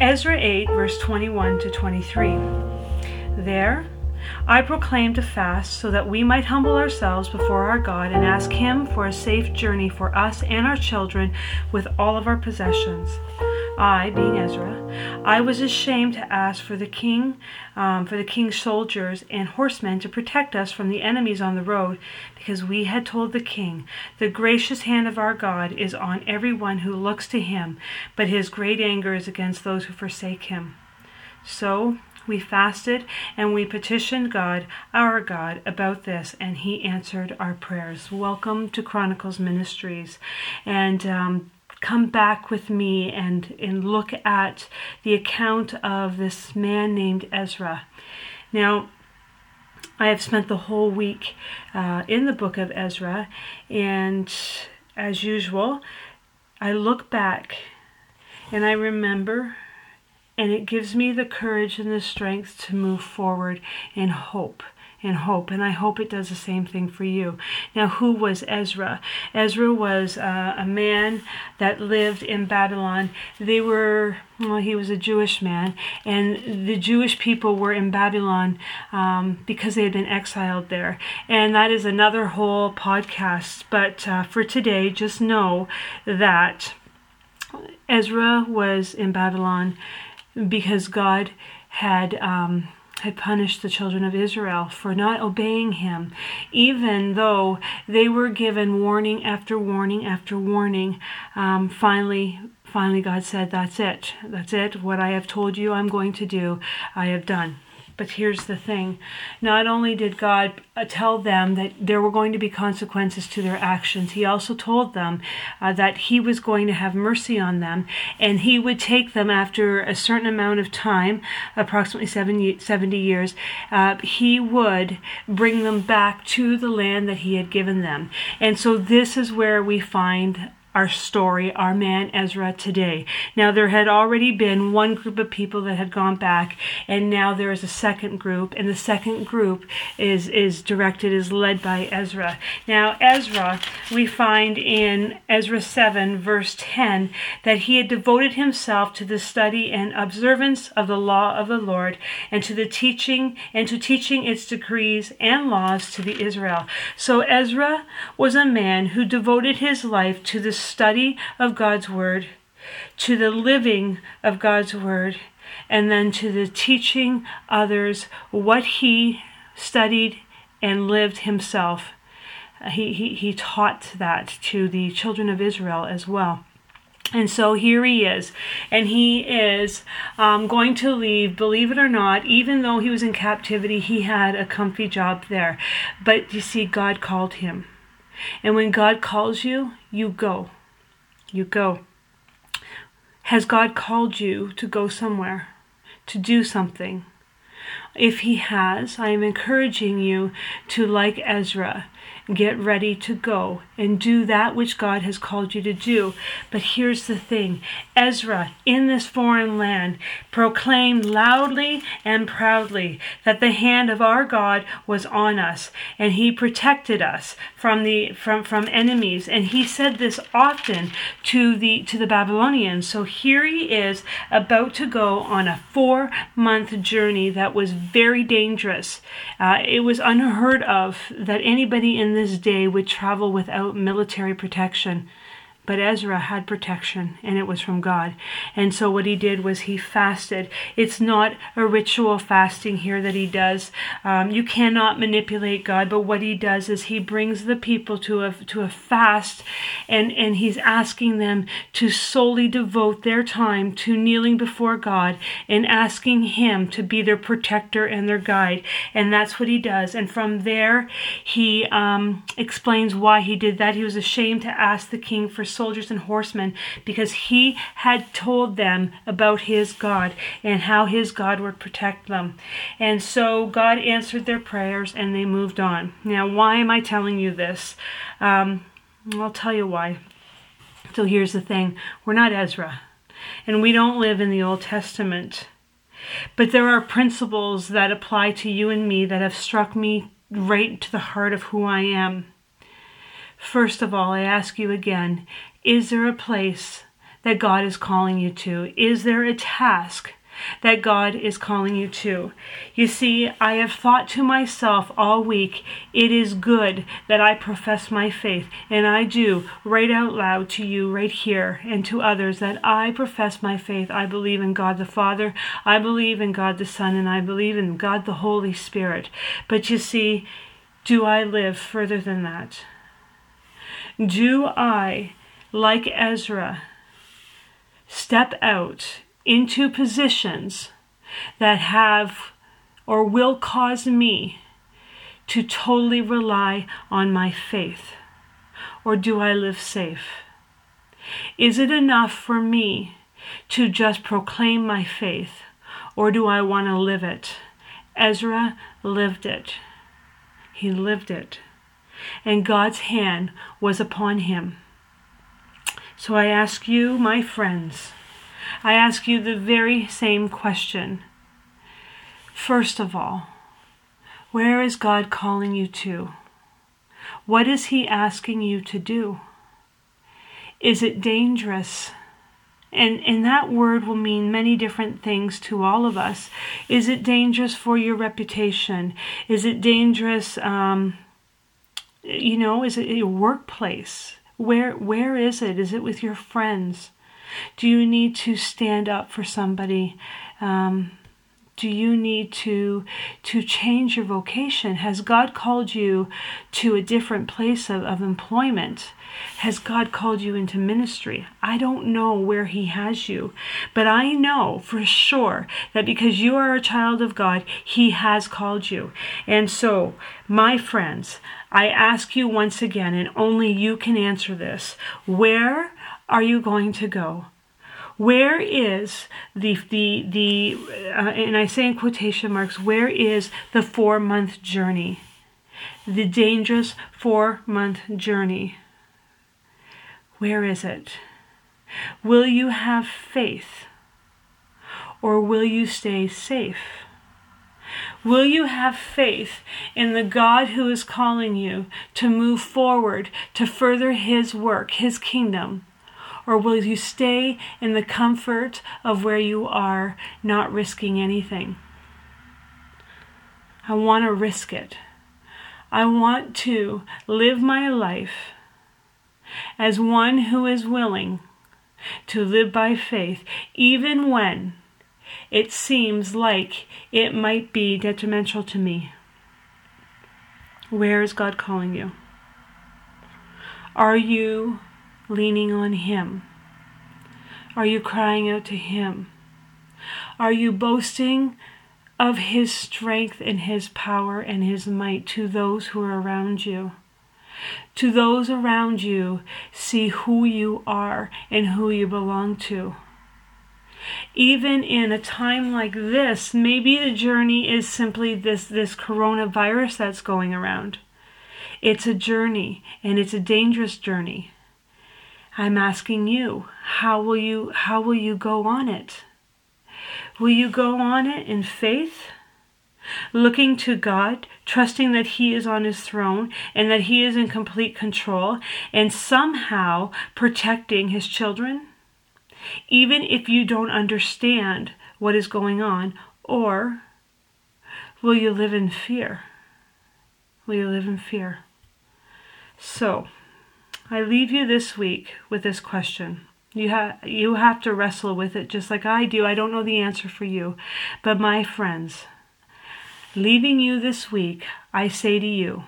Ezra 8, verse 21 to 23. There, I proclaimed a fast so that we might humble ourselves before our God and ask Him for a safe journey for us and our children with all of our possessions. I, being Ezra, I was ashamed to ask for the king, um, for the king's soldiers and horsemen to protect us from the enemies on the road, because we had told the king, The gracious hand of our God is on every one who looks to him, but his great anger is against those who forsake him. So we fasted and we petitioned God, our God, about this, and He answered our prayers. Welcome to Chronicles Ministries. And um, come back with me and, and look at the account of this man named Ezra. Now, I have spent the whole week uh, in the book of Ezra, and as usual, I look back and I remember, and it gives me the courage and the strength to move forward in hope and hope. And I hope it does the same thing for you. Now, who was Ezra? Ezra was uh, a man that lived in Babylon. They were, well, he was a Jewish man, and the Jewish people were in Babylon um, because they had been exiled there. And that is another whole podcast. But uh, for today, just know that Ezra was in Babylon because God had. Um, had punished the children of Israel for not obeying him, even though they were given warning after warning after warning. Um, finally, finally, God said, That's it. That's it. What I have told you I'm going to do, I have done. But here's the thing not only did God uh, tell them that there were going to be consequences to their actions, He also told them uh, that He was going to have mercy on them and He would take them after a certain amount of time, approximately 70 years, uh, He would bring them back to the land that He had given them. And so this is where we find our story, our man Ezra today. Now, there had already been one group of people that had gone back, and now there is a second group, and the second group is, is directed, is led by Ezra. Now, Ezra, we find in Ezra 7, verse 10, that he had devoted himself to the study and observance of the law of the Lord, and to the teaching, and to teaching its decrees and laws to the Israel. So, Ezra was a man who devoted his life to the study of God's Word, to the living of God's Word, and then to the teaching others what he studied and lived himself. He, he, he taught that to the children of Israel as well. And so here he is, and he is um, going to leave, believe it or not, even though he was in captivity, he had a comfy job there. But you see, God called him. And when God calls you, you go. You go. Has God called you to go somewhere, to do something? If He has, I am encouraging you to, like Ezra, get ready to go and do that which God has called you to do. But here's the thing. Ezra, in this foreign land, proclaimed loudly and proudly that the hand of our God was on us and he protected us from the from from enemies. And he said this often to the to the Babylonians. So here he is about to go on a 4 month journey that was very dangerous. Uh, it was unheard of that anybody in this day would travel without military protection. But Ezra had protection, and it was from God. And so what he did was he fasted. It's not a ritual fasting here that he does. Um, you cannot manipulate God, but what he does is he brings the people to a to a fast, and and he's asking them to solely devote their time to kneeling before God and asking Him to be their protector and their guide. And that's what he does. And from there, he um, explains why he did that. He was ashamed to ask the king for soldiers and horsemen because he had told them about his God and how his God would protect them. And so God answered their prayers and they moved on. Now, why am I telling you this? Um, I'll tell you why. So here's the thing we're not Ezra, and we don't live in the Old Testament. But there are principles that apply to you and me that have struck me right to the heart of who I am. First of all, I ask you again is there a place that God is calling you to? Is there a task that God is calling you to. You see, I have thought to myself all week, it is good that I profess my faith, and I do right out loud to you right here and to others that I profess my faith. I believe in God the Father, I believe in God the Son, and I believe in God the Holy Spirit. But you see, do I live further than that? Do I, like Ezra, step out into positions that have or will cause me to totally rely on my faith? Or do I live safe? Is it enough for me to just proclaim my faith, or do I want to live it? Ezra lived it. He lived it. And God's hand was upon him. So I ask you, my friends, I ask you the very same question. First of all, where is God calling you to? What is He asking you to do? Is it dangerous? And, and that word will mean many different things to all of us. Is it dangerous for your reputation? Is it dangerous, um, you know, is it your workplace? Where, where is it? Is it with your friends? Do you need to stand up for somebody? Um, do you need to to change your vocation has god called you to a different place of, of employment has god called you into ministry i don't know where he has you but i know for sure that because you are a child of god he has called you and so my friends i ask you once again and only you can answer this where are you going to go? Where is the the the uh, and I say in quotation marks, where is the four month journey? The dangerous four month journey. Where is it? Will you have faith or will you stay safe? Will you have faith in the God who is calling you to move forward to further His work, His kingdom? Or will you stay in the comfort of where you are, not risking anything? I want to risk it. I want to live my life as one who is willing to live by faith, even when it seems like it might be detrimental to me. Where is God calling you? Are you leaning on Him? Are you crying out to Him? Are you boasting of His strength and His power and His might to those who are around you? To those around you, see who you are and who you belong to. Even in a time like this, maybe the journey is simply this, this coronavirus that's going around. It's a journey, and it's a dangerous journey. I'm asking you, how will you how will you go on it? Will you go on it in faith? Looking to God, trusting that He is on His throne and that He is in complete control, and somehow protecting His children? Even if you don't understand what is going on, or will you live in fear? Will you live in fear? So, I leave you this week with this question. You have you have to wrestle with it just like I do. I don't know the answer for you. But my friends, leaving you this week, I say to you,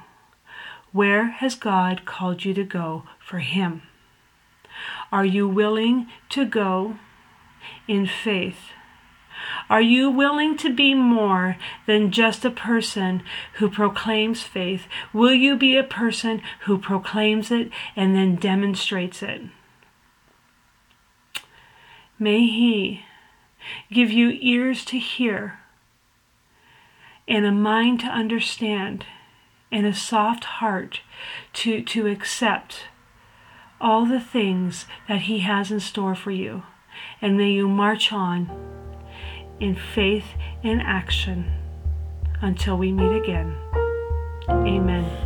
where has God called you to go for him? Are you willing to go in faith? Are you willing to be more than just a person who proclaims faith? Will you be a person who proclaims it and then demonstrates it? May He give you ears to hear and a mind to understand and a soft heart to, to accept all the things that He has in store for you. And may you march on in faith and action until we meet again. Amen.